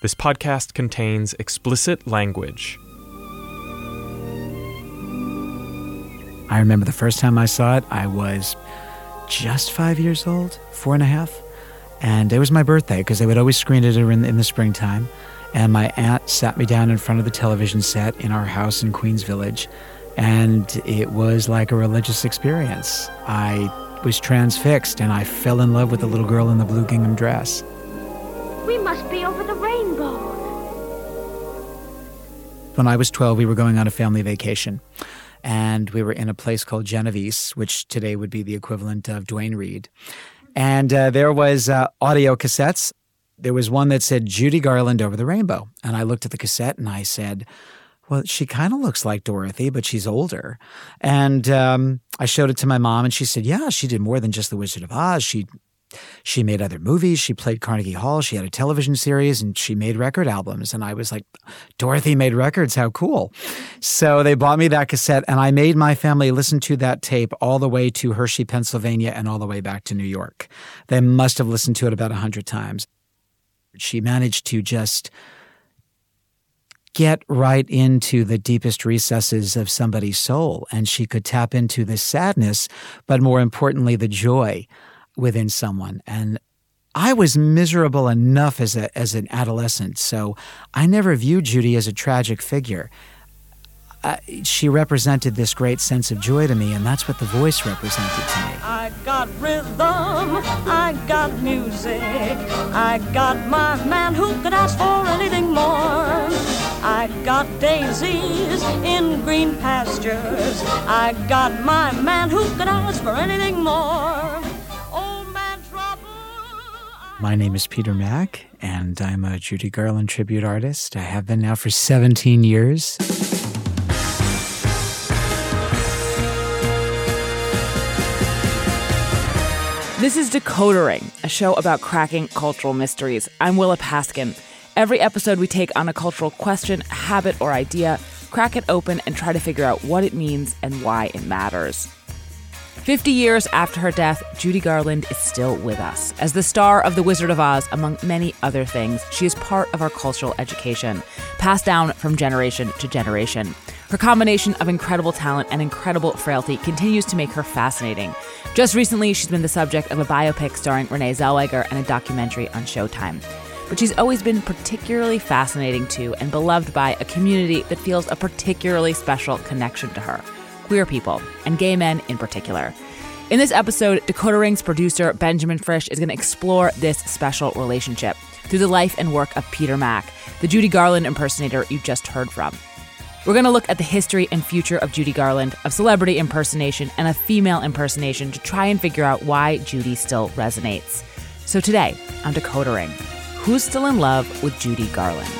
This podcast contains explicit language. I remember the first time I saw it, I was just five years old, four and a half. And it was my birthday because they would always screen it in, in the springtime. And my aunt sat me down in front of the television set in our house in Queens Village. And it was like a religious experience. I was transfixed and I fell in love with the little girl in the blue gingham dress. We must be over the rainbow. When I was 12, we were going on a family vacation. And we were in a place called Genovese, which today would be the equivalent of Duane Reade. And uh, there was uh, audio cassettes. There was one that said Judy Garland over the rainbow. And I looked at the cassette and I said, well, she kind of looks like Dorothy, but she's older. And um, I showed it to my mom, and she said, "Yeah, she did more than just The Wizard of Oz. She she made other movies. She played Carnegie Hall. She had a television series, and she made record albums." And I was like, "Dorothy made records. How cool!" So they bought me that cassette, and I made my family listen to that tape all the way to Hershey, Pennsylvania, and all the way back to New York. They must have listened to it about a hundred times. She managed to just get right into the deepest recesses of somebody's soul and she could tap into the sadness, but more importantly, the joy within someone. And I was miserable enough as a as an adolescent, so I never viewed Judy as a tragic figure. Uh, she represented this great sense of joy to me, and that's what the voice represented to me. I got rhythm, I got music, I got my man who could ask for anything more. I got daisies in green pastures, I got my man who could ask for anything more. My name is Peter Mack, and I'm a Judy Garland tribute artist. I have been now for 17 years. This is Decoder Ring, a show about cracking cultural mysteries. I'm Willa Paskin. Every episode, we take on a cultural question, habit, or idea, crack it open, and try to figure out what it means and why it matters. 50 years after her death, Judy Garland is still with us. As the star of The Wizard of Oz, among many other things, she is part of our cultural education, passed down from generation to generation. Her combination of incredible talent and incredible frailty continues to make her fascinating. Just recently, she's been the subject of a biopic starring Renee Zellweger and a documentary on Showtime. But she's always been particularly fascinating to and beloved by a community that feels a particularly special connection to her queer people, and gay men in particular. In this episode, Dakota Decoder Ring's producer Benjamin Frisch is going to explore this special relationship through the life and work of Peter Mack, the Judy Garland impersonator you just heard from. We're going to look at the history and future of Judy Garland, of celebrity impersonation, and of female impersonation to try and figure out why Judy still resonates. So today, on Decodering, who's still in love with Judy Garland?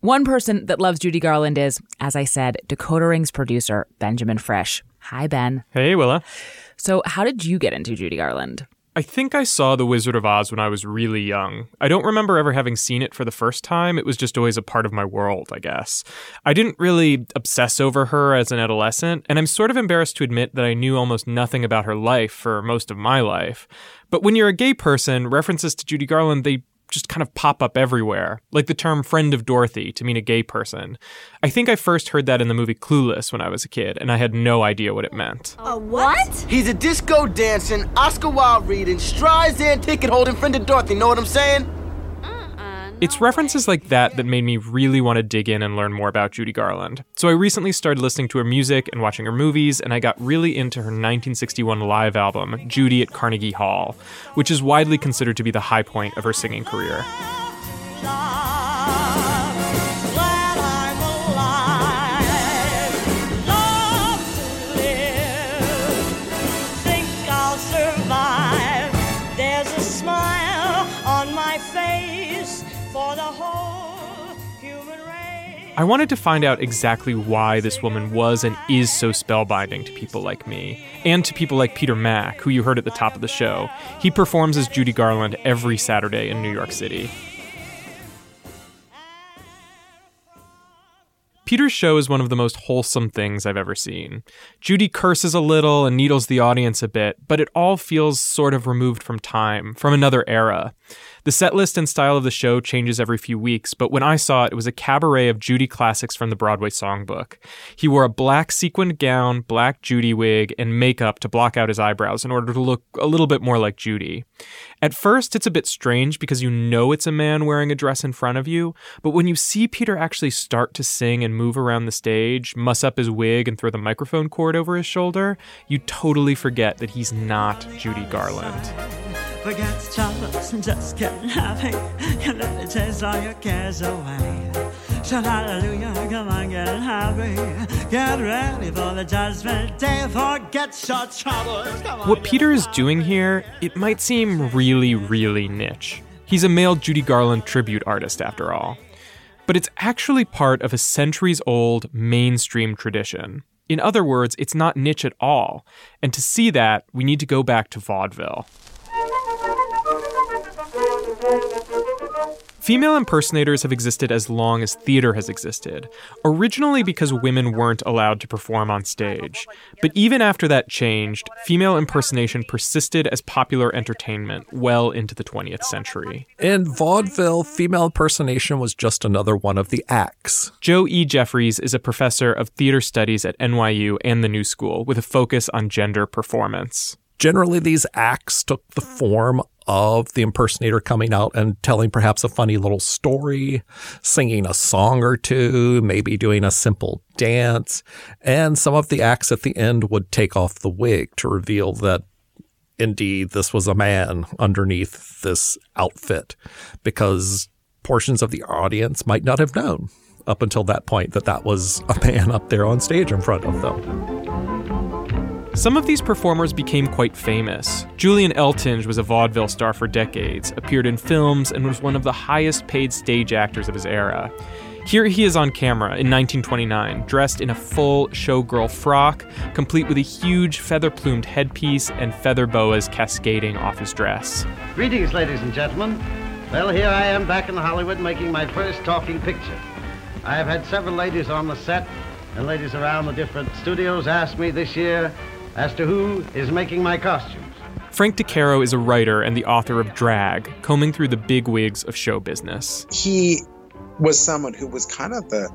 One person that loves Judy Garland is, as I said, Dakota Decoder Ring's producer, Benjamin Frisch. Hi, Ben. Hey, Willa. So, how did you get into Judy Garland? I think I saw The Wizard of Oz when I was really young. I don't remember ever having seen it for the first time. It was just always a part of my world, I guess. I didn't really obsess over her as an adolescent, and I'm sort of embarrassed to admit that I knew almost nothing about her life for most of my life. But when you're a gay person, references to Judy Garland, they just kind of pop up everywhere, like the term friend of Dorothy to mean a gay person. I think I first heard that in the movie Clueless when I was a kid, and I had no idea what it meant. A what? He's a disco dancing, Oscar Wilde reading, Streisand ticket holding friend of Dorothy, know what I'm saying? It's references like that that made me really want to dig in and learn more about Judy Garland. So I recently started listening to her music and watching her movies, and I got really into her 1961 live album, Judy at Carnegie Hall, which is widely considered to be the high point of her singing career. I wanted to find out exactly why this woman was and is so spellbinding to people like me, and to people like Peter Mack, who you heard at the top of the show. He performs as Judy Garland every Saturday in New York City. Peter's show is one of the most wholesome things I've ever seen. Judy curses a little and needles the audience a bit, but it all feels sort of removed from time, from another era. The set list and style of the show changes every few weeks, but when I saw it, it was a cabaret of Judy classics from the Broadway songbook. He wore a black sequined gown, black Judy wig, and makeup to block out his eyebrows in order to look a little bit more like Judy. At first, it's a bit strange because you know it's a man wearing a dress in front of you, but when you see Peter actually start to sing and move around the stage, muss up his wig, and throw the microphone cord over his shoulder, you totally forget that he's not Judy Garland. Forget troubles and just get happy. You let me chase all your cares away. Shout hallelujah, come on, get happy. Get ready for the judgment day. Forget your troubles. What Peter is doing here, it might seem really, really niche. He's a male Judy Garland tribute artist, after all. But it's actually part of a centuries old mainstream tradition. In other words, it's not niche at all. And to see that, we need to go back to vaudeville. Female impersonators have existed as long as theater has existed, originally because women weren't allowed to perform on stage. But even after that changed, female impersonation persisted as popular entertainment well into the 20th century. In vaudeville, female impersonation was just another one of the acts. Joe E. Jeffries is a professor of theater studies at NYU and the New School with a focus on gender performance. Generally, these acts took the form of the impersonator coming out and telling perhaps a funny little story, singing a song or two, maybe doing a simple dance. And some of the acts at the end would take off the wig to reveal that indeed this was a man underneath this outfit because portions of the audience might not have known up until that point that that was a man up there on stage in front of them. Some of these performers became quite famous. Julian Eltinge was a vaudeville star for decades, appeared in films, and was one of the highest paid stage actors of his era. Here he is on camera in 1929, dressed in a full showgirl frock, complete with a huge feather plumed headpiece and feather boas cascading off his dress. Greetings, ladies and gentlemen. Well, here I am back in Hollywood making my first talking picture. I have had several ladies on the set and ladies around the different studios ask me this year as to who is making my costumes. Frank DeCaro is a writer and the author of Drag, combing through the big wigs of show business. He was someone who was kind of the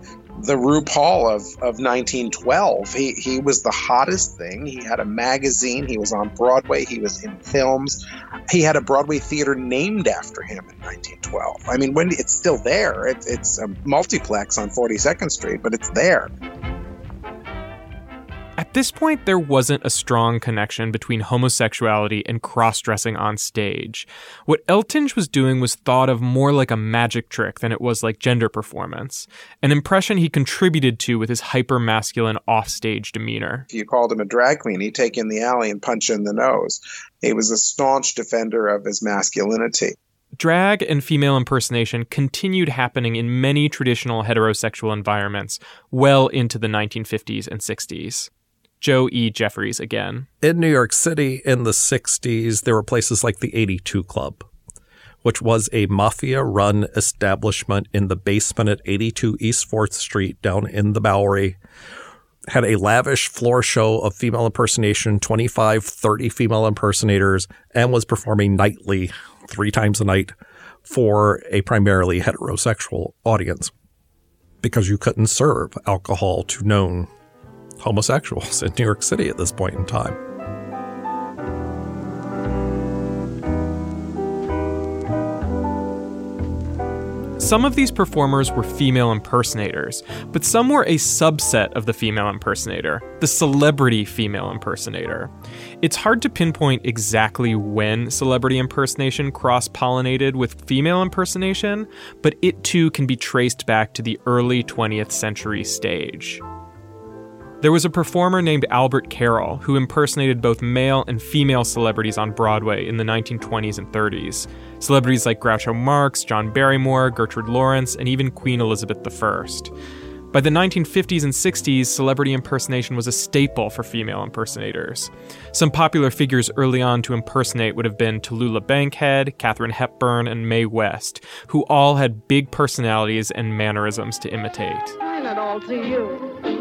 the RuPaul of, of 1912. He, he was the hottest thing. He had a magazine. He was on Broadway. He was in films. He had a Broadway theater named after him in 1912. I mean, when it's still there. It, it's a multiplex on 42nd Street, but it's there. At this point, there wasn't a strong connection between homosexuality and cross dressing on stage. What Eltinge was doing was thought of more like a magic trick than it was like gender performance, an impression he contributed to with his hyper masculine offstage demeanor. If you called him a drag queen, he'd take you in the alley and punch you in the nose. He was a staunch defender of his masculinity. Drag and female impersonation continued happening in many traditional heterosexual environments well into the 1950s and 60s. Joe E. Jeffries again. In New York City in the 60s, there were places like the 82 Club, which was a mafia run establishment in the basement at 82 East 4th Street down in the Bowery. Had a lavish floor show of female impersonation, 25, 30 female impersonators, and was performing nightly three times a night for a primarily heterosexual audience because you couldn't serve alcohol to known homosexuals in New York City at this point in time. Some of these performers were female impersonators, but some were a subset of the female impersonator, the celebrity female impersonator. It's hard to pinpoint exactly when celebrity impersonation cross pollinated with female impersonation, but it too can be traced back to the early 20th century stage. There was a performer named Albert Carroll who impersonated both male and female celebrities on Broadway in the 1920s and 30s. Celebrities like Groucho Marx, John Barrymore, Gertrude Lawrence, and even Queen Elizabeth I. By the 1950s and 60s, celebrity impersonation was a staple for female impersonators. Some popular figures early on to impersonate would have been Tallulah Bankhead, Katharine Hepburn, and Mae West, who all had big personalities and mannerisms to imitate. All to you.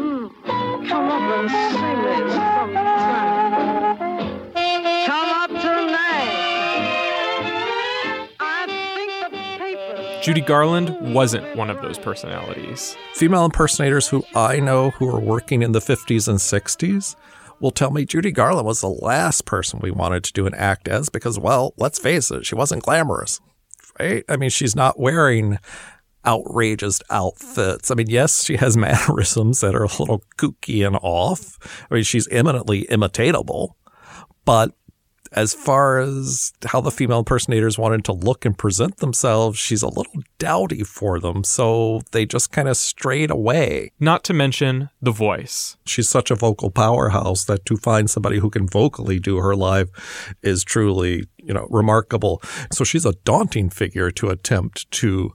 Come up and sing it sometime. Come up tonight. I think the paper. Judy Garland wasn't one of those personalities. Female impersonators who I know who are working in the 50s and 60s will tell me Judy Garland was the last person we wanted to do an act as because, well, let's face it, she wasn't glamorous, right? I mean, she's not wearing outrageous outfits. I mean, yes, she has mannerisms that are a little kooky and off. I mean, she's eminently imitatable, but as far as how the female impersonators wanted to look and present themselves, she's a little dowdy for them. So they just kind of strayed away. Not to mention the voice. She's such a vocal powerhouse that to find somebody who can vocally do her live is truly, you know, remarkable. So she's a daunting figure to attempt to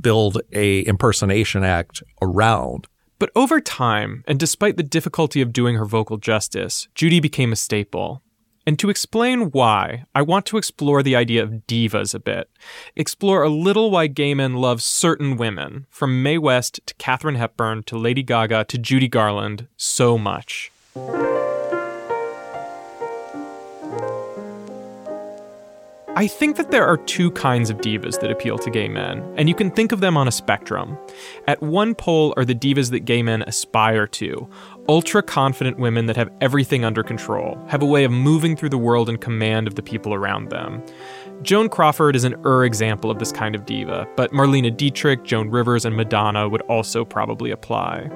build a impersonation act around. But over time, and despite the difficulty of doing her vocal justice, Judy became a staple. And to explain why, I want to explore the idea of divas a bit. Explore a little why gay men love certain women, from Mae West to Katharine Hepburn to Lady Gaga to Judy Garland, so much. I think that there are two kinds of divas that appeal to gay men, and you can think of them on a spectrum. At one pole are the divas that gay men aspire to ultra confident women that have everything under control, have a way of moving through the world in command of the people around them. Joan Crawford is an er example of this kind of diva, but Marlene Dietrich, Joan Rivers, and Madonna would also probably apply.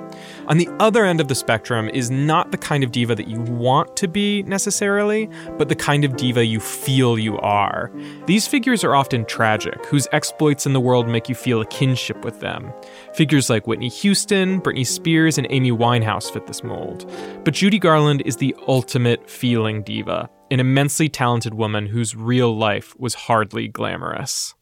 On the other end of the spectrum is not the kind of diva that you want to be necessarily, but the kind of diva you feel you are. These figures are often tragic, whose exploits in the world make you feel a kinship with them. Figures like Whitney Houston, Britney Spears, and Amy Winehouse fit this mold. But Judy Garland is the ultimate feeling diva an immensely talented woman whose real life was hardly glamorous.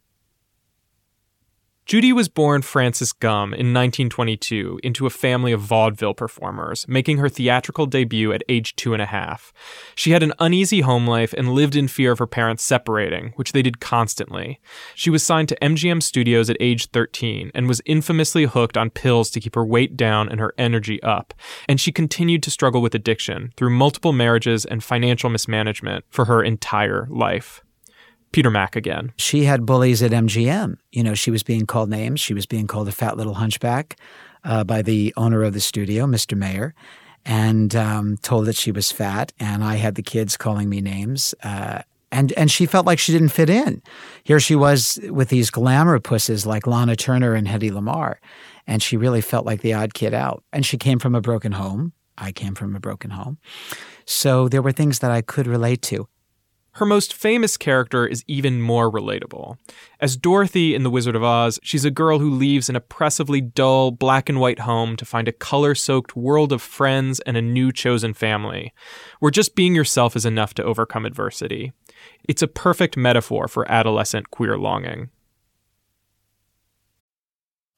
Judy was born Frances Gumm in 1922 into a family of vaudeville performers, making her theatrical debut at age two and a half. She had an uneasy home life and lived in fear of her parents separating, which they did constantly. She was signed to MGM Studios at age 13 and was infamously hooked on pills to keep her weight down and her energy up, and she continued to struggle with addiction through multiple marriages and financial mismanagement for her entire life. Peter Mack again. She had bullies at MGM. You know, she was being called names. She was being called a fat little hunchback uh, by the owner of the studio, Mr. Mayer, and um, told that she was fat. And I had the kids calling me names. Uh, and, and she felt like she didn't fit in. Here she was with these glamour pusses like Lana Turner and Hedy Lamarr. And she really felt like the odd kid out. And she came from a broken home. I came from a broken home. So there were things that I could relate to. Her most famous character is even more relatable. As Dorothy in The Wizard of Oz, she's a girl who leaves an oppressively dull, black and white home to find a color soaked world of friends and a new chosen family, where just being yourself is enough to overcome adversity. It's a perfect metaphor for adolescent queer longing.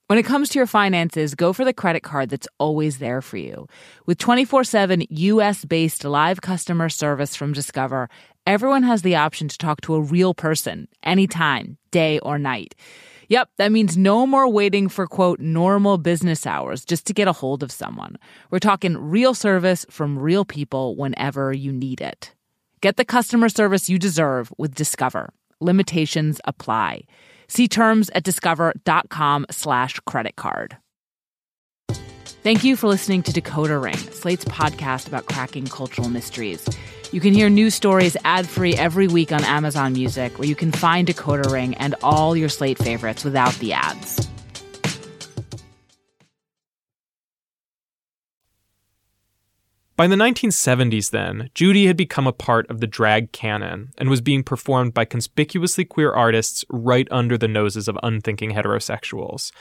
When it comes to your finances, go for the credit card that's always there for you. With 24 7 US based live customer service from Discover, everyone has the option to talk to a real person anytime, day or night. Yep, that means no more waiting for quote normal business hours just to get a hold of someone. We're talking real service from real people whenever you need it. Get the customer service you deserve with Discover. Limitations apply. See terms at discover.com slash credit card. Thank you for listening to Decoder Ring, Slate's podcast about cracking cultural mysteries. You can hear new stories ad-free every week on Amazon Music, where you can find Decoder Ring and all your Slate favorites without the ads. By the 1970s, then, Judy had become a part of the drag canon and was being performed by conspicuously queer artists right under the noses of unthinking heterosexuals.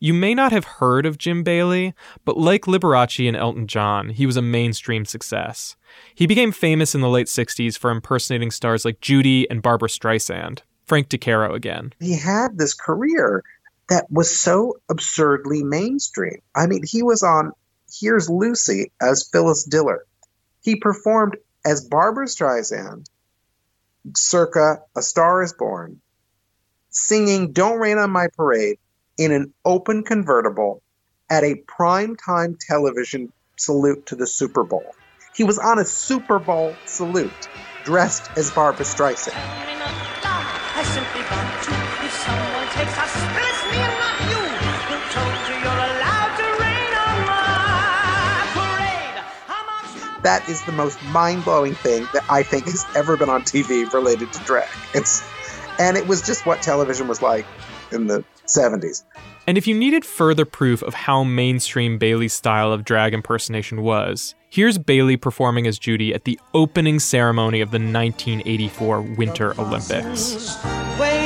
You may not have heard of Jim Bailey, but like Liberace and Elton John, he was a mainstream success. He became famous in the late 60s for impersonating stars like Judy and Barbra Streisand. Frank DeCaro again. He had this career that was so absurdly mainstream. I mean, he was on Here's Lucy as Phyllis Diller. He performed as Barbra Streisand, circa A Star is Born, singing Don't Rain on My Parade in an open convertible at a primetime television salute to the Super Bowl. He was on a Super Bowl salute dressed as Barbra Streisand. That is the most mind-blowing thing that I think has ever been on TV related to drag. It's and it was just what television was like in the 70s. And if you needed further proof of how mainstream Bailey's style of drag impersonation was, here's Bailey performing as Judy at the opening ceremony of the 1984 Winter Olympics. Waiting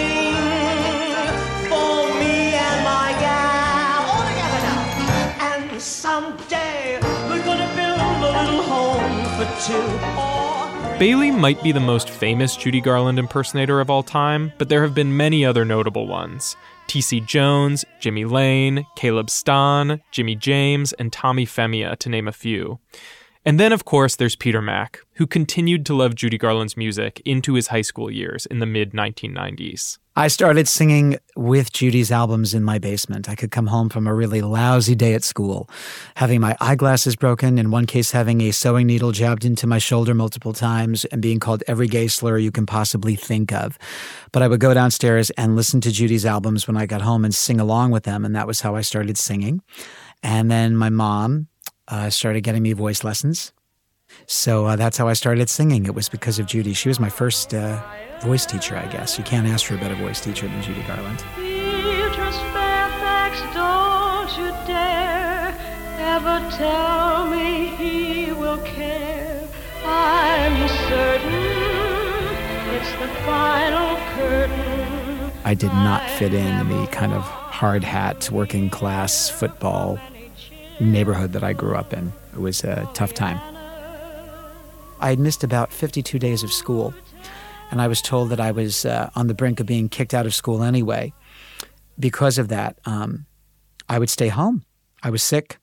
Bailey might be the most famous Judy Garland impersonator of all time, but there have been many other notable ones. T.C. Jones, Jimmy Lane, Caleb Stan, Jimmy James, and Tommy Femia, to name a few. And then, of course, there's Peter Mack, who continued to love Judy Garland's music into his high school years in the mid 1990s. I started singing with Judy's albums in my basement. I could come home from a really lousy day at school, having my eyeglasses broken, in one case, having a sewing needle jabbed into my shoulder multiple times, and being called every gay slur you can possibly think of. But I would go downstairs and listen to Judy's albums when I got home and sing along with them, and that was how I started singing. And then my mom uh, started getting me voice lessons. So uh, that's how I started singing. It was because of Judy. She was my first uh, voice teacher, I guess. You can't ask for a better voice teacher than Judy Garland. Beatrice Fairfax, don't you dare ever tell me he will care. I'm certain it's the final curtain. I did not fit in in the kind of hard hat, working class football neighborhood that I grew up in. It was a tough time. I had missed about 52 days of school, and I was told that I was uh, on the brink of being kicked out of school anyway. Because of that, um, I would stay home. I was sick.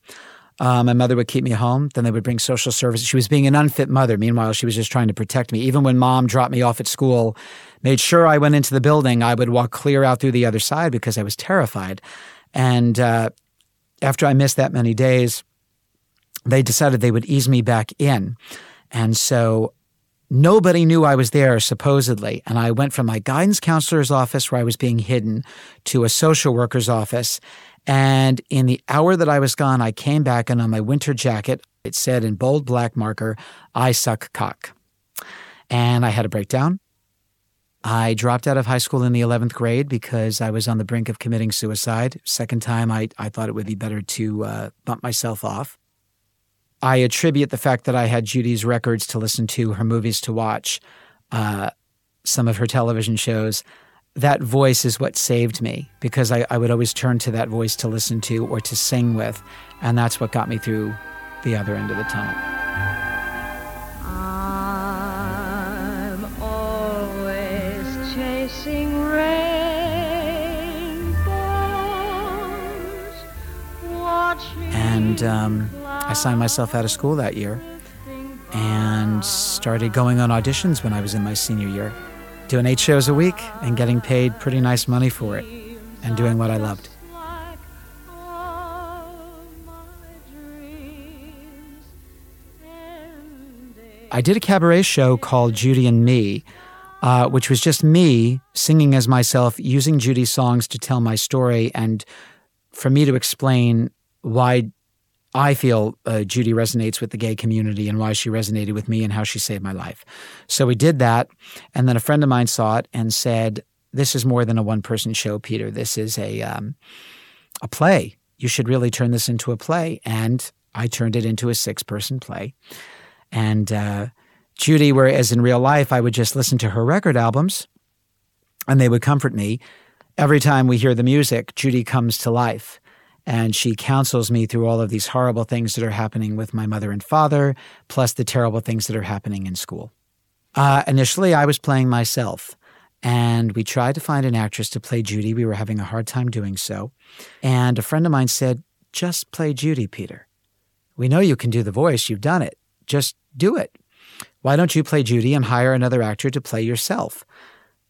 Uh, my mother would keep me home. Then they would bring social services. She was being an unfit mother. Meanwhile, she was just trying to protect me. Even when mom dropped me off at school, made sure I went into the building, I would walk clear out through the other side because I was terrified. And uh, after I missed that many days, they decided they would ease me back in. And so nobody knew I was there, supposedly. And I went from my guidance counselor's office, where I was being hidden, to a social worker's office. And in the hour that I was gone, I came back, and on my winter jacket, it said in bold black marker, I suck cock. And I had a breakdown. I dropped out of high school in the 11th grade because I was on the brink of committing suicide. Second time, I, I thought it would be better to uh, bump myself off. I attribute the fact that I had Judy's records to listen to, her movies to watch, uh, some of her television shows. That voice is what saved me because I, I would always turn to that voice to listen to or to sing with. And that's what got me through the other end of the tunnel. And um, I signed myself out of school that year and started going on auditions when I was in my senior year, doing eight shows a week and getting paid pretty nice money for it and doing what I loved. I did a cabaret show called Judy and Me uh, which was just me singing as myself, using Judy's songs to tell my story, and for me to explain why I feel uh, Judy resonates with the gay community and why she resonated with me and how she saved my life. So we did that. And then a friend of mine saw it and said, This is more than a one person show, Peter. This is a, um, a play. You should really turn this into a play. And I turned it into a six person play. And uh, Judy, whereas in real life, I would just listen to her record albums and they would comfort me. Every time we hear the music, Judy comes to life and she counsels me through all of these horrible things that are happening with my mother and father, plus the terrible things that are happening in school. Uh, initially, I was playing myself, and we tried to find an actress to play Judy. We were having a hard time doing so. And a friend of mine said, Just play Judy, Peter. We know you can do the voice, you've done it. Just do it. Why don't you play Judy and hire another actor to play yourself?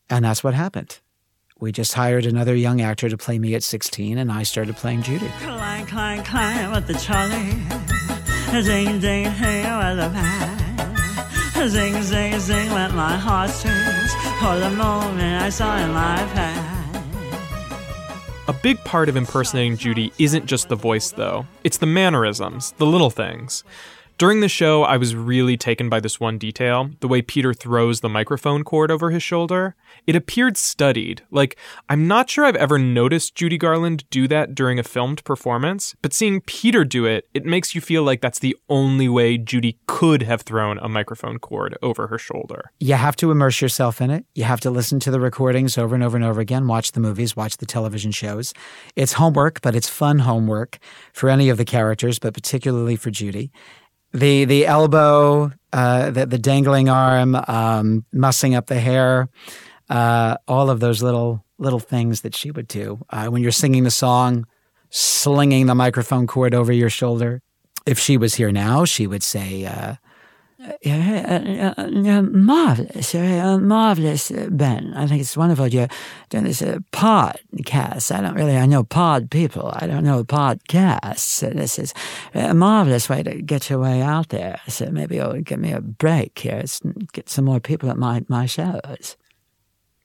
And that's what happened. We just hired another young actor to play me at 16, and I started playing Judy. Climb, climb, climb with the Charlie. Zing, zing, zing with the pad. Zing, zing, zing with my heartstrings. For the moment I saw in life had. A big part of impersonating Judy isn't just the voice, though. It's the mannerisms, the little things. During the show, I was really taken by this one detail the way Peter throws the microphone cord over his shoulder. It appeared studied. Like, I'm not sure I've ever noticed Judy Garland do that during a filmed performance, but seeing Peter do it, it makes you feel like that's the only way Judy could have thrown a microphone cord over her shoulder. You have to immerse yourself in it. You have to listen to the recordings over and over and over again, watch the movies, watch the television shows. It's homework, but it's fun homework for any of the characters, but particularly for Judy the the elbow, uh, the the dangling arm, um, mussing up the hair, uh, all of those little little things that she would do uh, when you're singing the song, slinging the microphone cord over your shoulder. If she was here now, she would say. Uh, uh, marvelous, uh, marvelous, Ben. I think it's wonderful you're doing this uh, podcast. I don't really, I know pod people. I don't know podcasts. this is a marvelous way to get your way out there. So maybe you'll give me a break here, and get some more people at my, my shows.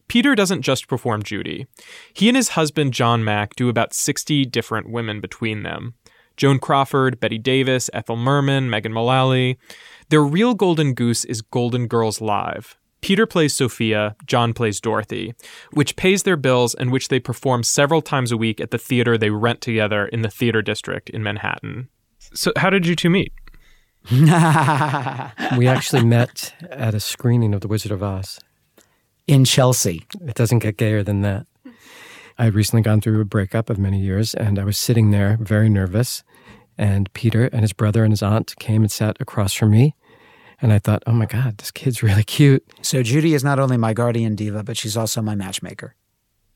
Peter doesn't just perform Judy. He and his husband, John Mack, do about 60 different women between them. Joan Crawford, Bette Davis, Ethel Merman, Megan Mullally. Their real golden goose is Golden Girls Live. Peter plays Sophia, John plays Dorothy, which pays their bills and which they perform several times a week at the theater they rent together in the theater district in Manhattan. So, how did you two meet? we actually met at a screening of The Wizard of Oz in Chelsea. It doesn't get gayer than that. I had recently gone through a breakup of many years, and I was sitting there very nervous. And Peter and his brother and his aunt came and sat across from me. And I thought, oh my God, this kid's really cute. So Judy is not only my guardian diva, but she's also my matchmaker.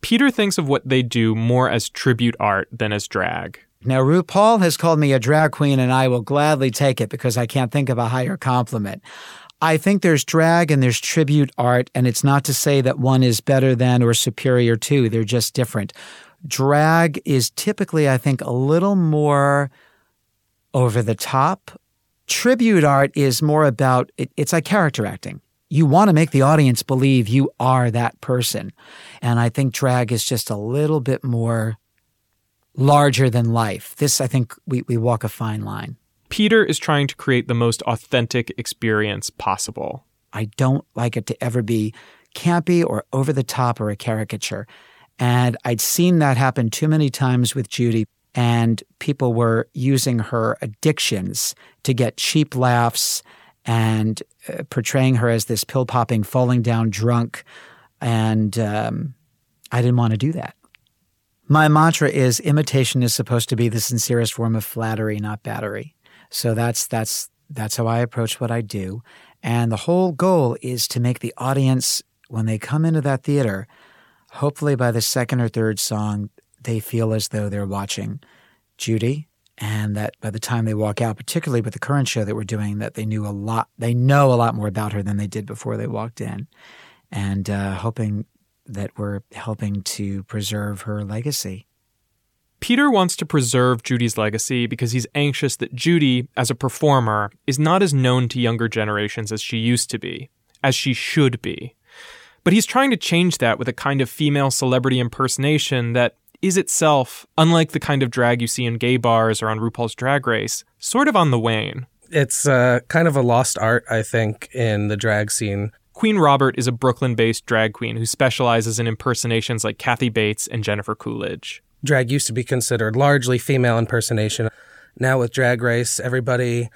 Peter thinks of what they do more as tribute art than as drag. Now, RuPaul has called me a drag queen, and I will gladly take it because I can't think of a higher compliment. I think there's drag and there's tribute art, and it's not to say that one is better than or superior to, they're just different. Drag is typically, I think, a little more over the top, Tribute art is more about it, it's like character acting. You want to make the audience believe you are that person. And I think drag is just a little bit more larger than life. This, I think, we, we walk a fine line. Peter is trying to create the most authentic experience possible. I don't like it to ever be campy or over the top or a caricature. And I'd seen that happen too many times with Judy and people were using her addictions to get cheap laughs and uh, portraying her as this pill popping, falling down drunk. And um, I didn't want to do that. My mantra is imitation is supposed to be the sincerest form of flattery, not battery. So that's that's that's how I approach what I do. And the whole goal is to make the audience, when they come into that theater, hopefully by the second or third song, they feel as though they're watching Judy and that by the time they walk out, particularly with the current show that we're doing, that they knew a lot, they know a lot more about her than they did before they walked in, and uh, hoping that we're helping to preserve her legacy. Peter wants to preserve Judy's legacy because he's anxious that Judy, as a performer, is not as known to younger generations as she used to be, as she should be. But he's trying to change that with a kind of female celebrity impersonation that is itself, unlike the kind of drag you see in gay bars or on RuPaul's Drag Race, sort of on the wane. It's uh, kind of a lost art, I think, in the drag scene. Queen Robert is a Brooklyn based drag queen who specializes in impersonations like Kathy Bates and Jennifer Coolidge. Drag used to be considered largely female impersonation. Now, with Drag Race, everybody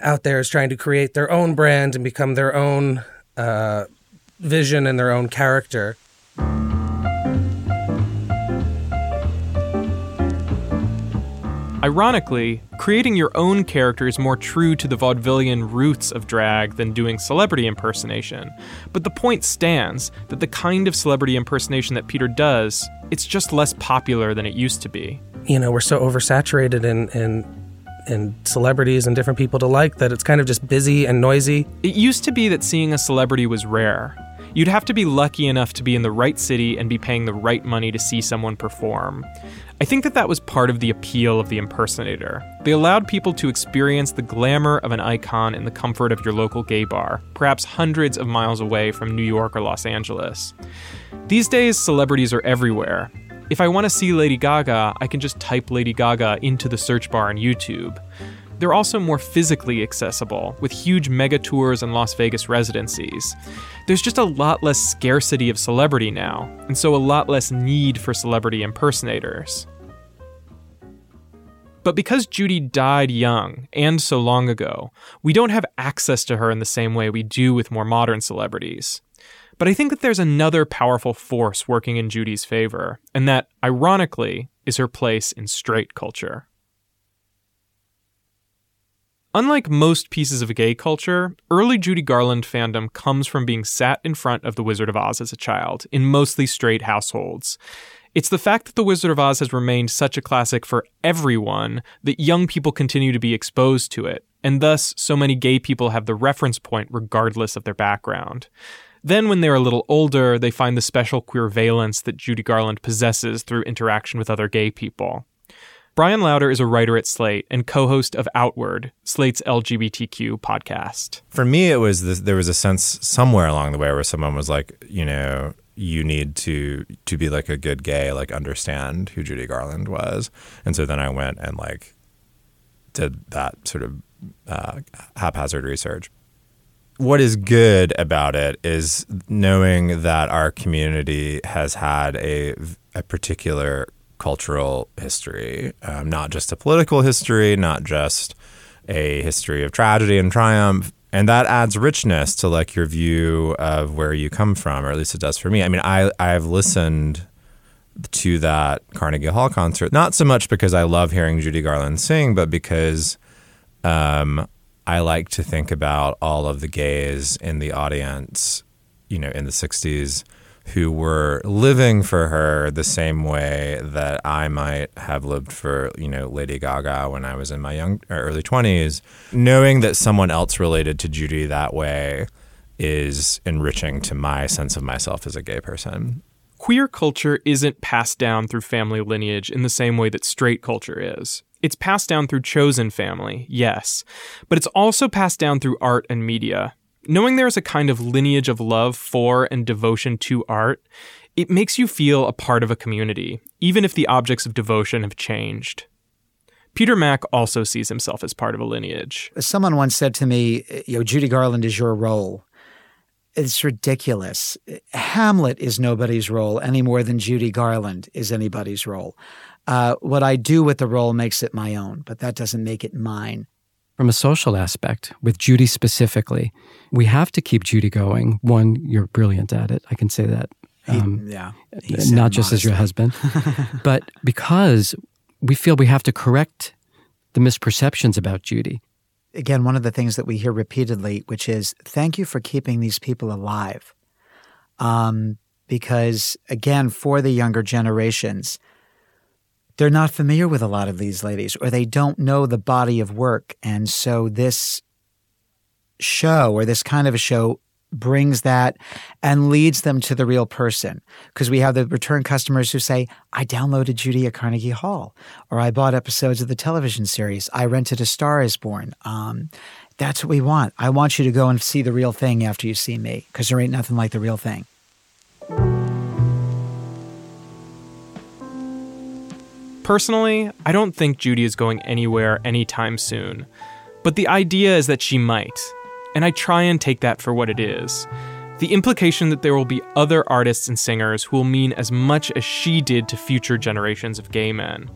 out there is trying to create their own brand and become their own uh, vision and their own character. Ironically, creating your own character is more true to the vaudevillian roots of drag than doing celebrity impersonation. But the point stands that the kind of celebrity impersonation that Peter does, it's just less popular than it used to be. You know, we're so oversaturated in, in and celebrities and different people to like that it's kind of just busy and noisy. It used to be that seeing a celebrity was rare. You'd have to be lucky enough to be in the right city and be paying the right money to see someone perform. I think that that was part of the appeal of the impersonator. They allowed people to experience the glamour of an icon in the comfort of your local gay bar, perhaps hundreds of miles away from New York or Los Angeles. These days, celebrities are everywhere. If I want to see Lady Gaga, I can just type Lady Gaga into the search bar on YouTube. They're also more physically accessible, with huge mega tours and Las Vegas residencies. There's just a lot less scarcity of celebrity now, and so a lot less need for celebrity impersonators. But because Judy died young and so long ago, we don't have access to her in the same way we do with more modern celebrities. But I think that there's another powerful force working in Judy's favor, and that, ironically, is her place in straight culture. Unlike most pieces of gay culture, early Judy Garland fandom comes from being sat in front of The Wizard of Oz as a child, in mostly straight households. It's the fact that The Wizard of Oz has remained such a classic for everyone that young people continue to be exposed to it, and thus so many gay people have the reference point regardless of their background. Then, when they're a little older, they find the special queer valence that Judy Garland possesses through interaction with other gay people. Bryan Lowder is a writer at Slate and co-host of Outward, Slate's LGBTQ podcast. For me, it was this, there was a sense somewhere along the way where someone was like, you know, you need to to be like a good gay, like understand who Judy Garland was, and so then I went and like did that sort of uh, haphazard research. What is good about it is knowing that our community has had a a particular cultural history, um, not just a political history, not just a history of tragedy and triumph. And that adds richness to like your view of where you come from, or at least it does for me. I mean, I I've listened to that Carnegie Hall concert not so much because I love hearing Judy Garland sing, but because um, I like to think about all of the gays in the audience, you know, in the '60s who were living for her the same way that I might have lived for, you know, Lady Gaga when I was in my young early 20s. Knowing that someone else related to Judy that way is enriching to my sense of myself as a gay person. Queer culture isn't passed down through family lineage in the same way that straight culture is. It's passed down through chosen family, yes, but it's also passed down through art and media. Knowing there is a kind of lineage of love for and devotion to art, it makes you feel a part of a community, even if the objects of devotion have changed. Peter Mack also sees himself as part of a lineage. Someone once said to me, you know, Judy Garland is your role. It's ridiculous. Hamlet is nobody's role any more than Judy Garland is anybody's role. Uh, what I do with the role makes it my own, but that doesn't make it mine. From a social aspect, with Judy specifically, we have to keep Judy going. One, you're brilliant at it. I can say that. Um, he, yeah. Not just as your husband, but because we feel we have to correct the misperceptions about Judy. Again, one of the things that we hear repeatedly, which is thank you for keeping these people alive. Um, because, again, for the younger generations, they're not familiar with a lot of these ladies or they don't know the body of work. And so this show or this kind of a show brings that and leads them to the real person. Because we have the return customers who say, I downloaded Judy at Carnegie Hall, or I bought episodes of the television series, I rented A Star is Born. Um, that's what we want. I want you to go and see the real thing after you see me, because there ain't nothing like the real thing. Personally, I don't think Judy is going anywhere anytime soon. But the idea is that she might, and I try and take that for what it is. The implication that there will be other artists and singers who will mean as much as she did to future generations of gay men.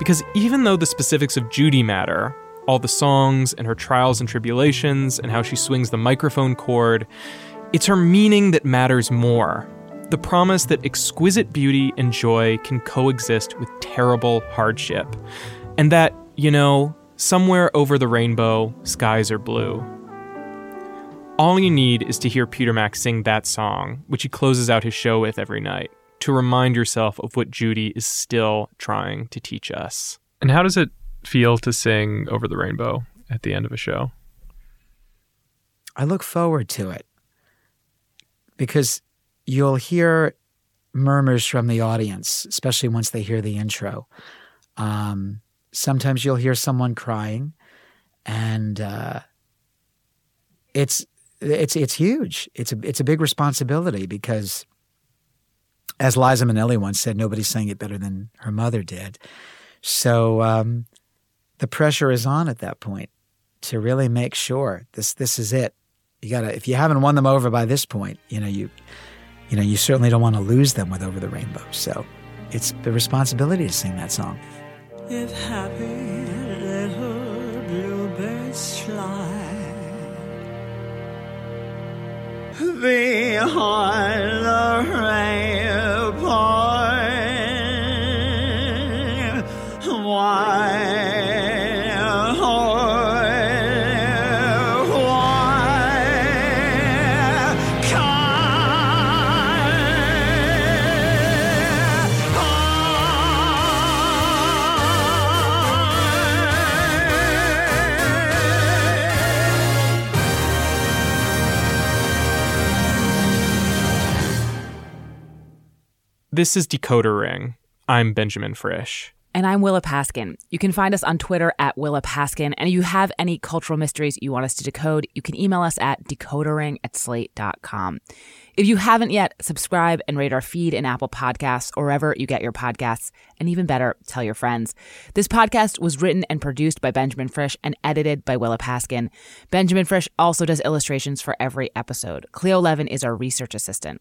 Because even though the specifics of Judy matter, all the songs and her trials and tribulations and how she swings the microphone cord, it's her meaning that matters more. The promise that exquisite beauty and joy can coexist with terrible hardship. And that, you know, somewhere over the rainbow, skies are blue. All you need is to hear Peter Mac sing that song, which he closes out his show with every night, to remind yourself of what Judy is still trying to teach us. And how does it feel to sing Over the Rainbow at the end of a show? I look forward to it because you'll hear murmurs from the audience, especially once they hear the intro. Um, sometimes you'll hear someone crying, and uh, it's it's it's huge. It's a it's a big responsibility because, as Liza Minnelli once said, nobody sang it better than her mother did. So um, the pressure is on at that point to really make sure this this is it. You gotta if you haven't won them over by this point, you know you you know you certainly don't want to lose them with Over the Rainbow. So it's the responsibility to sing that song. If happy little bluebirds fly the rampart, why, This is Decoder Ring. I'm Benjamin Frisch. And I'm Willa Paskin. You can find us on Twitter at Willa Paskin. And if you have any cultural mysteries you want us to decode, you can email us at decodering at slate.com. If you haven't yet, subscribe and rate our feed in Apple Podcasts or wherever you get your podcasts. And even better, tell your friends. This podcast was written and produced by Benjamin Frisch and edited by Willa Paskin. Benjamin Frisch also does illustrations for every episode. Cleo Levin is our research assistant.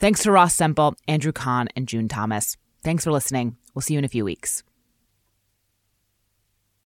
Thanks to Ross Semple, Andrew Kahn, and June Thomas. Thanks for listening. We'll see you in a few weeks.